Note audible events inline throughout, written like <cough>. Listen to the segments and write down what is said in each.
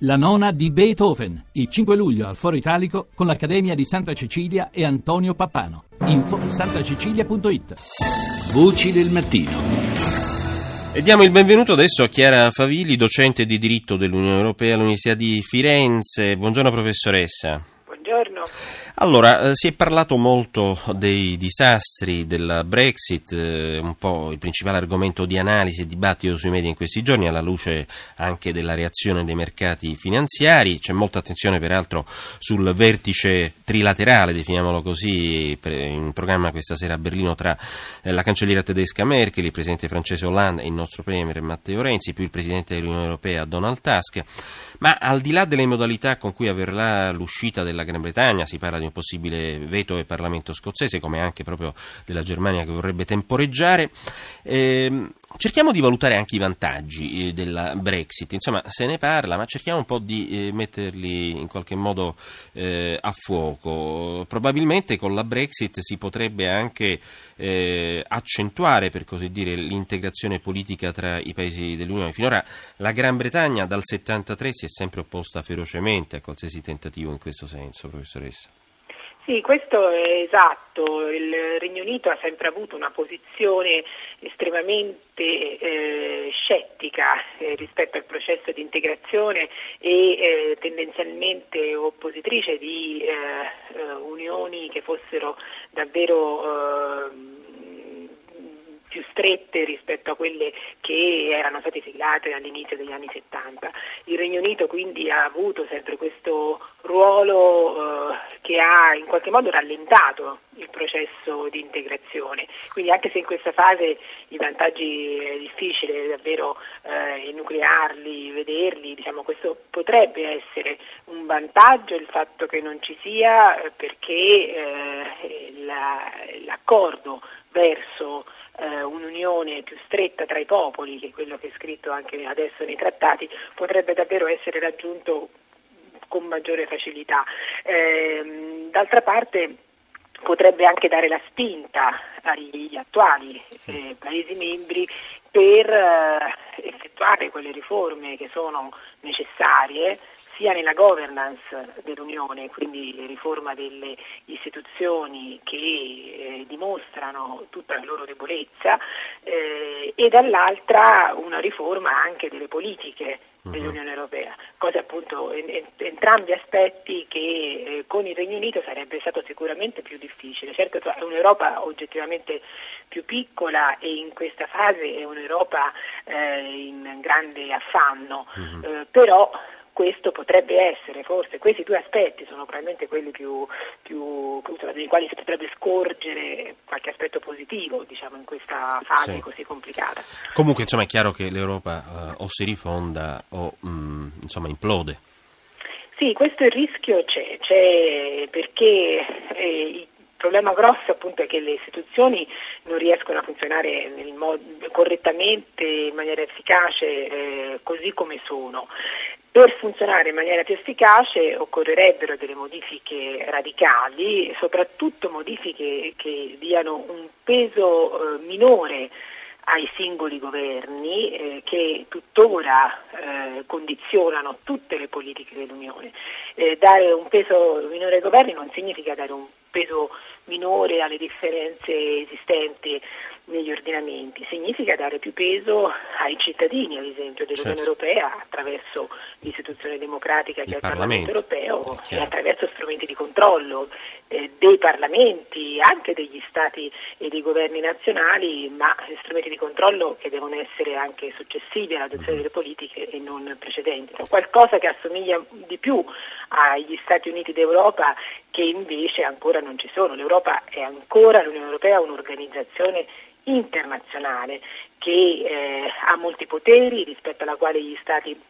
La nona di Beethoven, il 5 luglio al Foro Italico con l'Accademia di Santa Cecilia e Antonio Pappano. Info santacecilia.it Voci del mattino. E diamo il benvenuto adesso a Chiara Favili, docente di diritto dell'Unione Europea all'Università di Firenze. Buongiorno professoressa. Buongiorno. Allora, eh, si è parlato molto dei disastri della Brexit, eh, un po' il principale argomento di analisi e dibattito sui media in questi giorni, alla luce anche della reazione dei mercati finanziari. C'è molta attenzione peraltro sul vertice trilaterale, definiamolo così, in programma questa sera a Berlino tra eh, la cancelliera tedesca Merkel, il presidente francese Hollande e il nostro premier Matteo Renzi, più il presidente dell'Unione Europea Donald Tusk. Ma al di là delle modalità con cui avverrà l'uscita della Gran Bretagna, si parla di un possibile veto del Parlamento scozzese, come anche proprio della Germania che vorrebbe temporeggiare. Eh, cerchiamo di valutare anche i vantaggi eh, della Brexit, insomma se ne parla, ma cerchiamo un po' di eh, metterli in qualche modo eh, a fuoco. Probabilmente con la Brexit si potrebbe anche eh, accentuare, per così dire, l'integrazione politica tra i paesi dell'Unione. Finora la Gran Bretagna dal 73 si è sempre opposta ferocemente a qualsiasi tentativo in questo senso, professoressa. Sì, questo è esatto. Il Regno Unito ha sempre avuto una posizione estremamente eh, scettica eh, rispetto al processo di integrazione e eh, tendenzialmente oppositrice di eh, eh, unioni che fossero davvero eh, più strette rispetto a quelle che erano state siglate all'inizio degli anni 70. Il Regno Unito quindi ha avuto sempre questo ruolo eh, che ha in qualche modo rallentato il processo di integrazione. Quindi anche se in questa fase i vantaggi è difficile davvero eh, enuclearli, vederli, diciamo, questo potrebbe essere un vantaggio il fatto che non ci sia eh, perché eh, la, l'accordo verso eh, un'unione più stretta tra i popoli, che è quello che è scritto anche adesso nei trattati, potrebbe davvero essere raggiunto con maggiore facilità. Eh, d'altra parte potrebbe anche dare la spinta agli attuali eh, Paesi membri per eh, effettuare quelle riforme che sono necessarie sia nella governance dell'Unione, quindi riforma delle istituzioni che eh, dimostrano tutta la loro debolezza, eh, e dall'altra una riforma anche delle politiche mhm. dell'Unione Europea, cose appunto en- entrambi aspetti che eh, con il Regno Unito sarebbe stato sicuramente più difficile. Certo è un'Europa oggettivamente più piccola e in questa fase è un'Europa eh, in grande affanno, mm-hmm. però questo potrebbe essere, forse questi due aspetti sono probabilmente quelli più, più dei quali si potrebbe scorgere qualche aspetto positivo diciamo, in questa fase sì. così complicata. Comunque insomma, è chiaro che l'Europa uh, o si rifonda o um, insomma, implode. Sì, questo il rischio c'è, c'è perché eh, problema grosso appunto è che le istituzioni non riescono a funzionare modo, correttamente, in maniera efficace, eh, così come sono. Per funzionare in maniera più efficace occorrerebbero delle modifiche radicali, soprattutto modifiche che diano un peso eh, minore ai singoli governi eh, che tuttora eh, condizionano tutte le politiche dell'Unione. Eh, dare un peso minore ai governi non significa dare un peso minore alle differenze esistenti negli ordinamenti, significa dare più peso ai cittadini, ad esempio, dell'Unione certo. Europea attraverso l'istituzione democratica che è il Parlamento, Parlamento europeo e attraverso strumenti di controllo eh, dei parlamenti, anche degli stati e dei governi nazionali, ma strumenti di controllo che devono essere anche successivi all'adozione mm-hmm. delle politiche e non precedenti. Qualcosa che assomiglia di più agli Stati Uniti d'Europa che invece ancora non ci sono. L'Europa è ancora, l'Unione Europea, un'organizzazione internazionale che eh, ha molti poteri rispetto alla quale gli Stati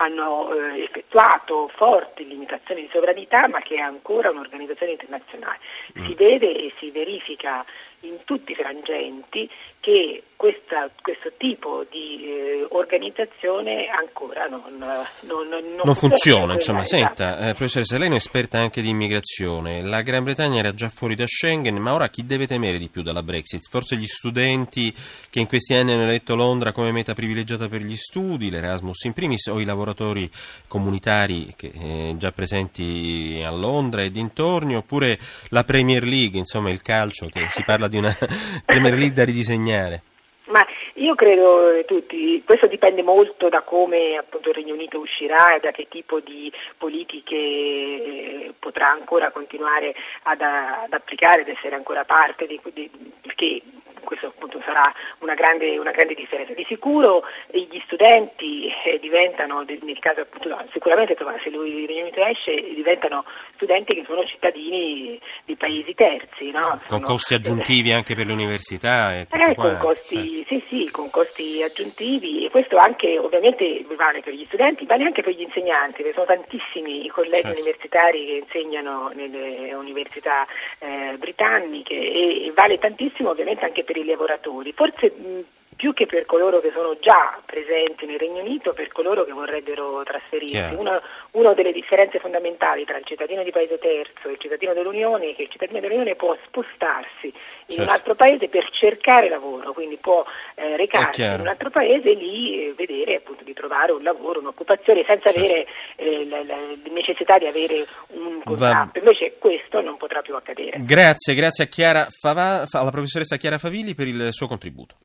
hanno eh, effettuato forti limitazioni di sovranità, ma che è ancora un'organizzazione internazionale. Mm. Si vede e si verifica in tutti i frangenti che questa, questo tipo di eh, organizzazione ancora non, non, non, non funziona. Insomma, senta, eh, professoressa, lei è un'esperta anche di immigrazione. La Gran Bretagna era già fuori da Schengen, ma ora chi deve temere di più dalla Brexit? Forse gli studenti che in questi anni hanno eletto Londra come meta privilegiata per gli studi, l'Erasmus in primis, o i lavoratori comunitari che, eh, già presenti a Londra e dintorni, oppure la Premier League, insomma il calcio, che si parla di una <laughs> Premier League da ridisegnare. Ma io credo tutti, questo dipende molto da come appunto, il Regno Unito uscirà e da che tipo di politiche eh, potrà ancora continuare ad, ad applicare, ad essere ancora parte di, di perché questo appunto sarà una grande, una grande differenza. Di sicuro gli studenti eh, diventano, nel caso appunto, no, sicuramente se lui, Regno Unito esce, diventano studenti che sono cittadini di paesi terzi. No? Con sono, costi aggiuntivi anche per l'università? Eh, con costi, certo. sì, sì, con costi aggiuntivi e questo anche ovviamente vale per gli studenti, vale anche per gli insegnanti, perché sono tantissimi i colleghi certo. universitari che insegnano nelle università eh, britanniche e, e vale tantissimo ovviamente anche per i lavoratori. Forse mh, più che per coloro che sono già presenti nel Regno Unito, per coloro che vorrebbero trasferirsi. Una, una, delle differenze fondamentali tra il cittadino di paese terzo e il cittadino dell'Unione è che il cittadino dell'Unione può spostarsi in certo. un altro paese per cercare lavoro, quindi può eh, recarsi in un altro paese e lì eh, vedere appunto di trovare un lavoro, un'occupazione senza certo. avere eh, la, la, necessità di avere un contratto. Invece questo non potrà più accadere. Grazie, grazie a Chiara Favà, alla professoressa Chiara Favilli per il suo contributo.